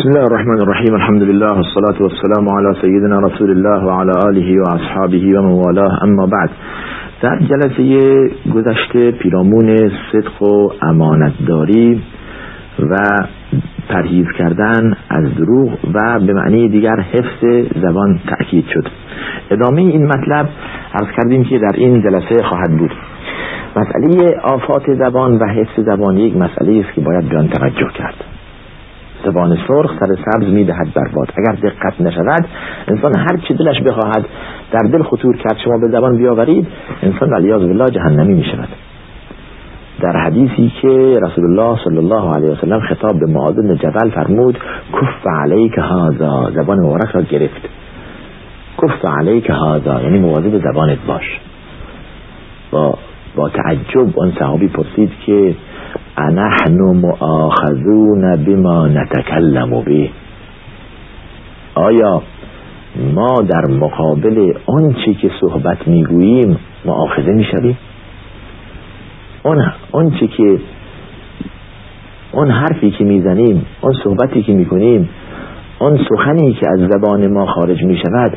بسم الله الرحمن الرحیم الحمد لله والصلاة والسلام على سیدنا رسول الله وعلى آله و اصحابه و موالاه اما بعد در جلسه گذشته پیرامون صدق و امانتداری و پرهیز کردن از دروغ و به معنی دیگر حفظ زبان تأکید شد. ادامه این مطلب عرض کردیم که در این جلسه خواهد بود. مسئله آفات زبان و حفظ زبان یک مسئله است که باید بیان توجه کرد. زبان سرخ سر سبز می‌دهد بر باد. اگر دقت نشود انسان هر چی دلش بخواهد در دل خطور کرد شما به زبان بیاورید انسان ولیاذ بالله جهنمی می شود در حدیثی که رسول الله صلی الله علیه وسلم خطاب به معاذ بن جبل فرمود کف علیک هذا. زبان مبارک را گرفت. کف علیک هذا. یعنی مواظب زبانت باش. با با تعجب اون صحابی پرسید که انحن مؤاخذون بما نتکلم به. آیا ما در مقابل آنچه که صحبت می‌گوییم مؤاخذه می‌شویم؟ اون آنچه که اون حرفی که می‌زنیم اون صحبتی که می‌کنیم اون سخنی که از زبان ما خارج می‌شود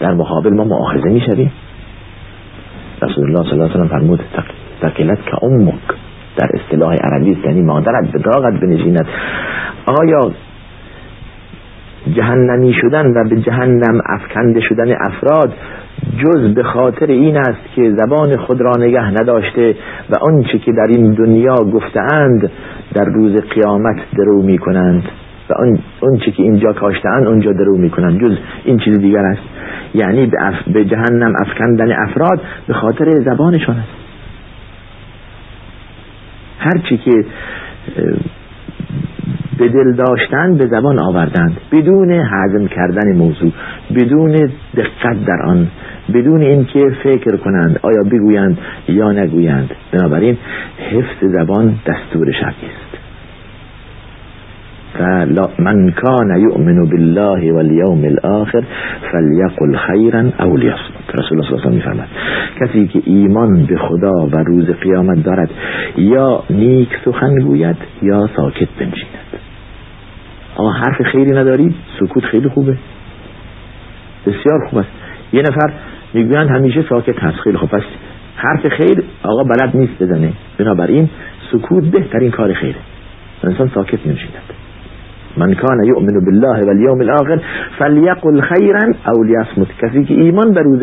در مقابل ما مؤاخذه می‌شویم؟ رسول الله صلی الله علیه و فرمود تقلت که امک در اصطلاح عربی است یعنی مادرت به داغت بنشیند. آیا جهنمی شدن و به جهنم افکنده شدن افراد جز به خاطر این است که زبان خود را نگه نداشته و آنچه که در این دنیا گفتهاند در روز قیامت درو می کنند و آنچه که اینجا کاشتهاند اونجا درو می کنند جز این چیز دیگر است. یعنی به, به جهنم افکندن افراد به خاطر زبانشان است. هرچی که به دل داشتن به زبان آوردند. بدون حزم کردن موضوع بدون دقت در آن بدون اینکه فکر کنند آیا بگویند یا نگویند. بنابراین حفظ زبان دستور شرعی است. من کان یؤمن بالله والیوم الاخر فلیقل خیرا او لیصمت رسول الله صلی الله علیه و میفرماد کسی که ایمان به خدا و روز قیامت دارد یا نیک سخن گوید یا ساکت بنشیند. آقا حرف خیری نداری؟ سکوت خیلی خوبه. بسیار خوب است. یه نفر می‌گویند همیشه ساکت هست. خیلی خوب. است حرف خیر آقا بلد نیست بزنه. بنابراین سکوت بهترین کار خیره. انسان ساکت نمیشیند. من کان یؤمن بالله والیوم الاخر فلیقل خیرا او لیصمت کسی که ایمان به روز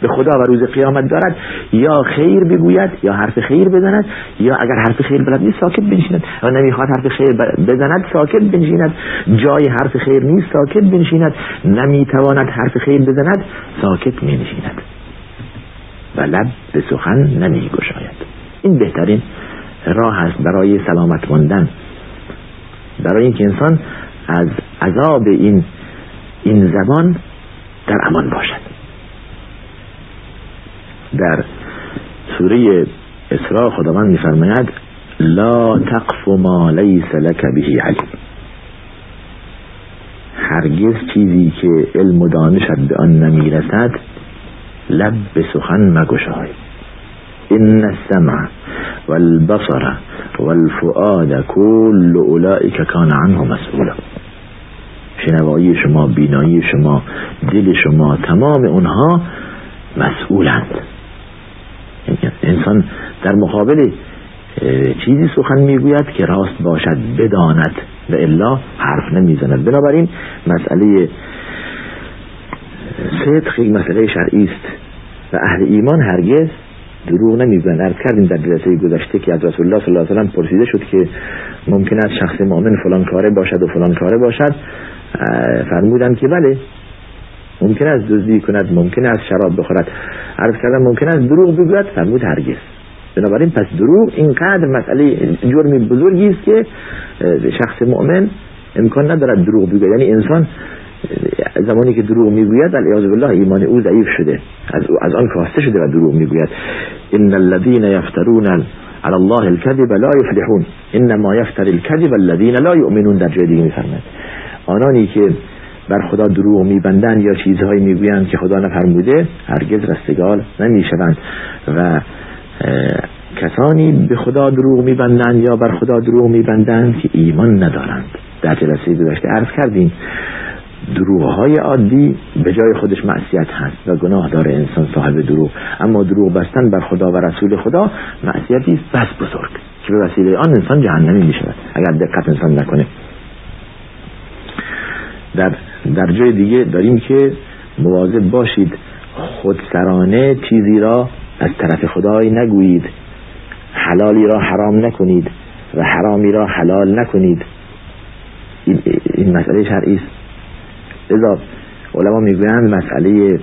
به خدا و روز قیامت دارد یا خیر بگوید یا حرف خیر بزند یا اگر حرف خیر بلد نیست ساکت بنشیند. و نمی‌خواد حرف خیر بزند ساکت بنشیند. جای حرف خیر نیست ساکت بنشیند. نمی‌تواند حرف خیر بزند ساکت نشیند و لب به سخن نمیگشاید. این بهترین راه است برای سلامت ماندن. برای اینکه انسان از عذاب این این زبان در امان باشد. در سوره اسراء خداوند میفرماید لا تقف ما لیس لك به علم. هرگز چیزی که علم و دانشت به آن نمی‌رسد لب به سخن مگشای. ان السمع والبصر والفؤاد كل اولئك كان عنه مسئولا شنوایی شما بینایی شما دل شما تمام اونها مسئولند. انسان در مقابل چیزی سخن می‌گوید که راست باشد بداند و الا حرف نمی‌زند. بنابراین مسئله صدق یک مسئله شرعی است و اهل ایمان هرگز دروغ نمیگن عرض کردیم در جلسه گذشته که از رسول الله صلی الله علیه و پرسیده شد که ممکن است شخص مؤمن فلان کاره باشد و فلان کاره باشد. فرمودن که بله ممکن است دزدی کند ممکن است شراب بخورد. عرض کردم ممکن است دروغ بگوید فرمود هرگز. بنابراین پس دروغ اینقدر مسئله جرمی بزرگی است که شخص مؤمن امکان ندارد دروغ بگوید. یعنی انسان زمانی که دروغ می‌گوید الیاذ بالله ایمان او ضعیف شده. از, از آن کاسته شده و دروغ می‌گوید. ان الذين يفترون على الله الكذب لا يفلحون انما يفتر الكذب الذين لا يؤمنون در جای دیگه میفرماید. آنانی که بر خدا دروغ میبندند یا چیزهایی می‌گویند که خدا نفرموده هرگز رستگار نمی‌شوند. و کسانی به خدا دروغ میبندند یا بر خدا دروغ میبندند که ایمان ندارند. در جلسه گذشته عرض کردیم دروغ های عادی به جای خودش معصیت هست و گناه داره انسان صاحب دروغ. اما دروغ بستن بر خدا و رسول خدا معصیتی بس بزرگ که به وسیله آن انسان جهنمی می شود اگر دقت انسان نکنه. در, در جای دیگه داریم که مواظب باشید خودسرانه چیزی را از طرف خدای نگویید. حلالی را حرام نکنید و حرامی را حلال نکنید. این, این مسئله شرعی است. لذا علما می‌گویند مسئله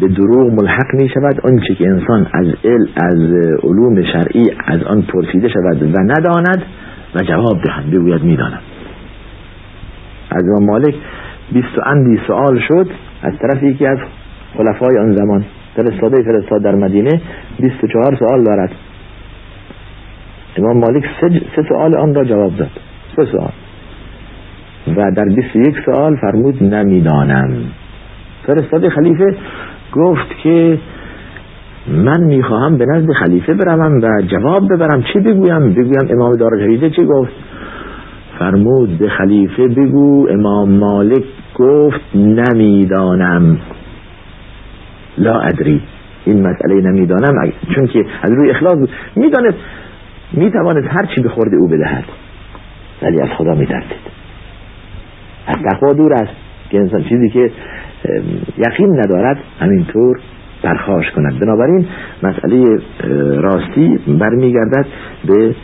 به دروغ ملحق می شود آنچه که انسان از ال از علوم شرعی از آن پرسیده شود و نداند و جواب دهد بگوید می‌دانم از امام مالک بیست و اندی سوال شد از طرف یکی از خلفای آن زمان. فرستاده فرستاد در مدینه بیست و چهار سوال دارد. امام مالک سه سوال آن را جواب داد. سه سوال. و در یک سوال فرمود نمی‌دانم. فرستاده خلیفه گفت که من می‌خواهم به نزد خلیفه بروم و جواب ببرم. چی بگویم؟ بگویم امام دار چی گفت؟ فرمود به خلیفه بگو. امام مالک گفت نمی‌دانم. لا ادری. این مسئله نمی‌دانم. چون که از روی اخلاص می‌داند می‌تواند هر چی به او بدهد. ولی از خدا میترسید. از تقوا دور است که انسان چیزی که یقین ندارد همینطور پرخاش کند. بنابراین مسئله راستی برمیگردد به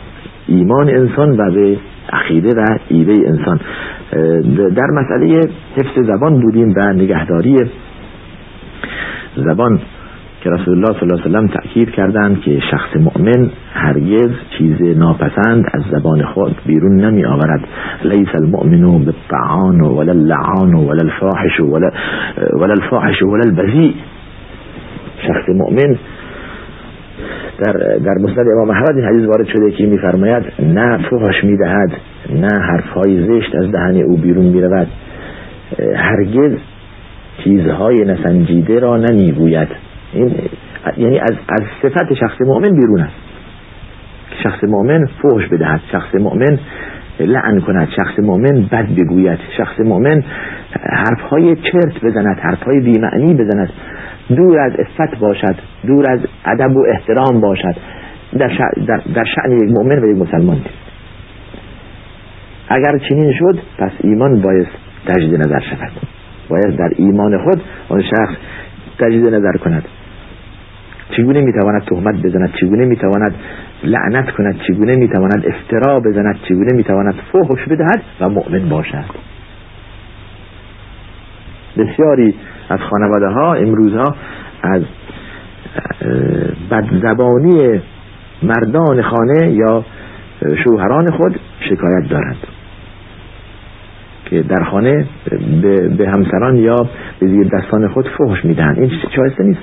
ایمان انسان و به عقیده و ایده انسان. در مسئله حفظ زبان بودیم و نگهداری زبان. که رسول الله صلی الله علیه وسلم تأکید کردند که شخص مؤمن هرگز چیز ناپسند از زبان خود بیرون نمی آورد لیس المؤمن بالطعان ولا اللعان ولا الفاحش ولا, ولا الفاحش ولا البذیء شخص مؤمن در در مسند امام احمد حدیث وارد شده که میفرماید نه فحش می‌دهد نه حرفهای زشت از دهن او بیرون می‌رود. هرگز چیزهای نسنجیده را نمی‌گوید. این یعنی از, از صفت شخص مؤمن بیرون است. شخص مؤمن فحش بدهد. شخص مؤمن لعن کند. شخص مؤمن بد بگوید. شخص مؤمن حرفهای چرت بزند. حرفهای بیمعنی بزند. دور از افت باشد. دور از ادب و احترام باشد. در, در, در شعن یک مؤمن و یک مسلمان. اگر چنین شد پس ایمان باید تجدید نظر شود. باید در ایمان خود آن شخص تجدید نظر کند. چگونه می‌تواند تهمت بزند؟ چگونه می‌تواند لعنت کند؟ چگونه می‌تواند افترا بزند؟ چگونه می‌تواند فحش بدهد و مؤمن باشد؟ بسیاری از خانواده ها امروزها از بدزبانی مردان خانه یا شوهران خود شکایت دارند. که در خانه به همسران یا به زیر دستان خود فحش میدن این چایسته نیست.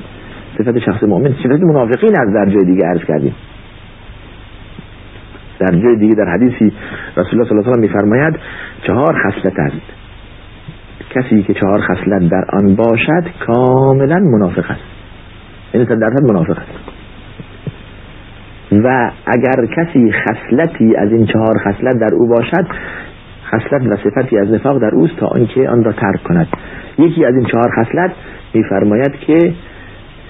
صفت شخص مؤمن. صفت منافقین از در جای دیگه عرض کردیم. در جای دیگه در حدیثی رسول الله صلی الله علیه و میفرماید چهار خصلت است. کسی که چهار خصلت در آن باشد کاملا منافق است. این در منافق است. و اگر کسی خصلتی از این چهار خصلت در او باشد خصلت و صفتی از نفاق در اوست تا آنکه آن را ترک کند. یکی از این چهار خصلت میفرماید که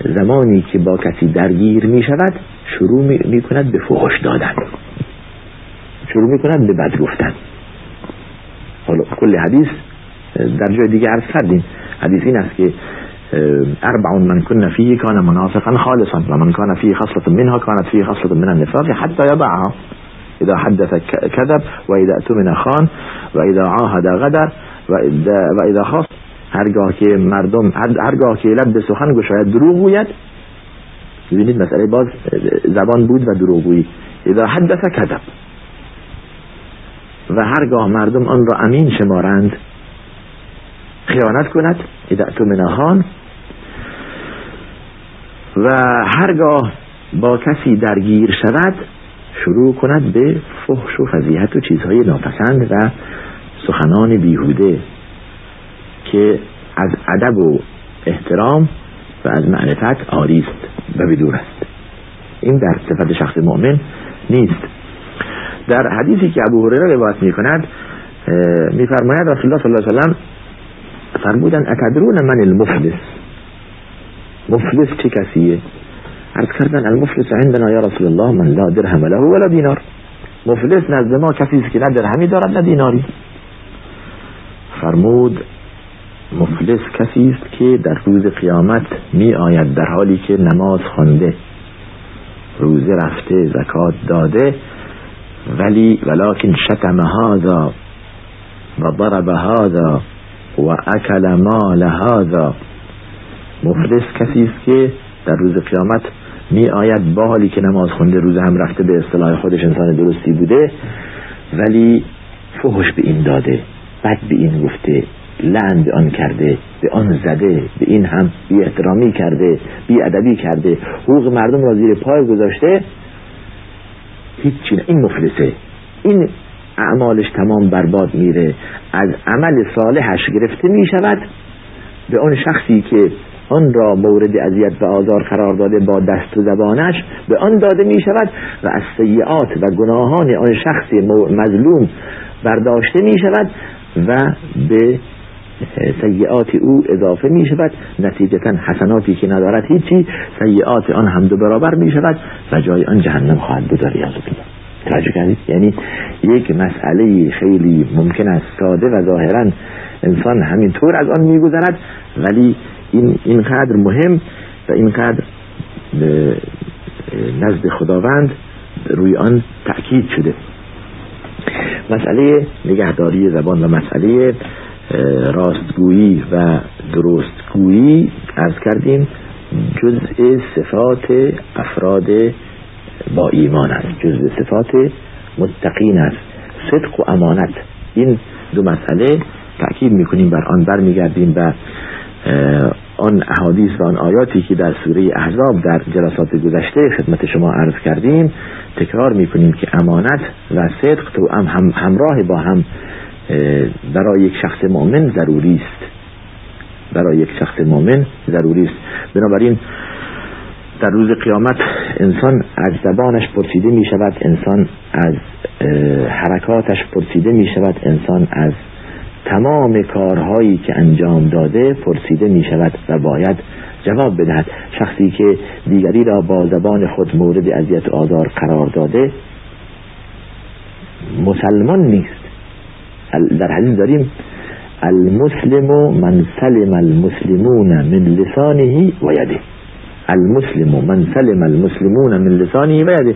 زمانی که با کسی درگیر می شود شروع می, کند به فحش دادن. شروع می کند به بد گفتن. حالا کل حدیث در جای دیگه عرض کردیم. حدیث این است که اربع من كنا فيه كان منافقا خالصا ومن كان فيه خصلة منها كانت فيه خصلة من النفاق حتى يضعها إذا حدث كذب وإذا أتمن خان وإذا عاهد غدر وإذا خاص هرگاه که مردم هرگاه که لب به سخن گشاید دروغ گوید. ببینید مسئله باز زبان بود و دروغگویی اذا حدث کذب. و هرگاه مردم آن را امین شمارند. خیانت کند. اذا تو مناخان و هرگاه با کسی درگیر شود شروع کند به فحش و فضیحت و چیزهای ناپسند و سخنان بیهوده که از ادب و احترام و از معرفت آری است و بدور است. این در صفت شخص مؤمن نیست. در حدیثی که ابو هریره روایت می کند میفرماید رسول الله صلی الله علیه وسلم فرمودن اتدرون من المفلس؟ مفلس چه کسیه؟ عرض کردن المفلس عندنا یا رسول الله من لا درهم له ولا دینار. مفلس نزد ما کسی که نه درهمی دارد نه دیناری. فرمود مفلس کسی است که در روز قیامت می آید در حالی که نماز خوانده روزه رفته زکات داده ولی ولكن شتم هذا و ضرب هذا و اکل مال هذا. مفلس کسی است که در روز قیامت می آید با حالی که نماز خونده روز هم رفته به اصطلاح خودش انسان درستی بوده ولی فحش به این داده بد به این گفته لعن به آن کرده به آن زده به این هم بی احترامی کرده بی ادبی کرده حقوق مردم را زیر پای گذاشته هیچی این مفلسه این اعمالش تمام برباد میره از عمل صالحش گرفته می‌شود به آن شخصی که آن را مورد اذیت و آزار قرار داده با دست و زبانش به آن داده می شود و از سیعات و گناهان آن شخص مظلوم برداشته می شود و به سیعات او اضافه می شود نتیجتا حسناتی که ندارد هیچی سیعات آن هم دو برابر می شود و جای آن جهنم خواهد بود. توجه کردید؟ یعنی یک مسئله خیلی ممکن است ساده و ظاهرا انسان همینطور از آن میگذرد ولی این اینقدر مهم و اینقدر نزد خداوند روی آن تأکید شده. مسئله نگهداری زبان و مسئله راستگویی و درستگویی از کردیم جزء صفات افراد با ایمان است. جزء صفات متقین است. صدق و امانت. این دو مسئله تأکید می‌کنیم بر آن برمیگردیم و آن احادیث و آن آیاتی که در سوره احزاب در جلسات گذشته خدمت شما عرض کردیم تکرار می‌کنیم که امانت و صدق تو هم همراه با هم برای یک شخص مؤمن ضروری است. برای یک شخص مؤمن ضروری است. بنابراین در روز قیامت انسان از زبانش پرسیده می شود انسان از حرکاتش پرسیده می شود انسان از تمام کارهایی که انجام داده پرسیده می شود و باید جواب بدهد. شخصی که دیگری را با زبان خود مورد اذیت آزار قرار داده مسلمان نیست. در حدیث داریم المسلم من سلم المسلمون من لسانه و یده. المسلم من سلم المسلمون من لسانه و یده.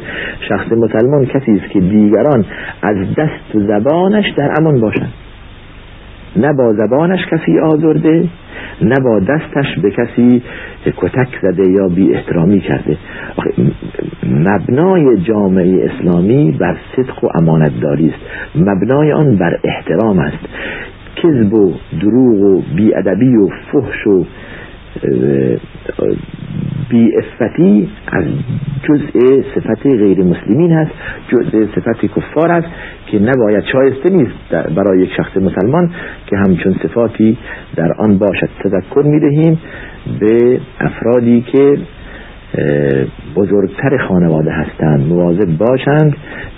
شخص مسلمان کسی است که دیگران از دست زبانش در امان باشند. نه با زبانش کسی آزرده نه با دستش به کسی کتک زده یا بی احترامی کرده. مبنای جامعه اسلامی بر صدق و امانتداری است. مبنای آن بر احترام است. کذب و دروغ و بیادبی و فحش و بی افتی از جزء صفت غیر مسلمین هست جزء صفت کفار است که نباید شایسته نیست برای یک شخص مسلمان که همچون صفاتی در آن باشد. تذکر می دهیم به افرادی که بزرگتر خانواده هستند. مواظب باشند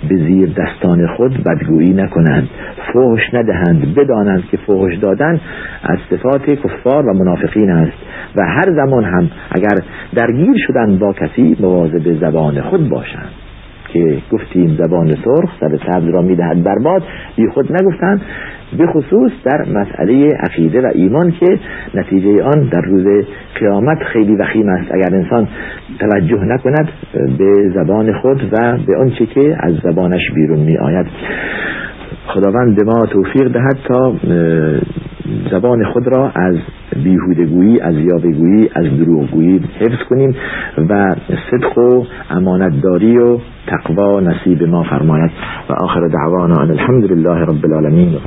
به زیر دستان خود بدگویی نکنند. فحش ندهند. بدانند که فحش دادن از صفات کفار و منافقین است. و هر زمان هم اگر درگیر شدن با کسی مواظب زبان خود باشند. که گفتیم زبان سرخ سر سبز را می‌دهد برباد بی خود نگفتند به خصوص در مسئله عقیده و ایمان که نتیجه آن در روز قیامت خیلی وخیم است. اگر انسان توجه نکند به زبان خود و به آنچه که از زبانش بیرون می آید خداوند به ما توفیق دهد تا زبان خود را از بیهودگویی از یاوهگویی از دروغگویی حفظ کنیم و صدق و امانتداری و تقوا نصیب ما فرماید. و آخر دعوانا ان الحمد لله رب العالمین.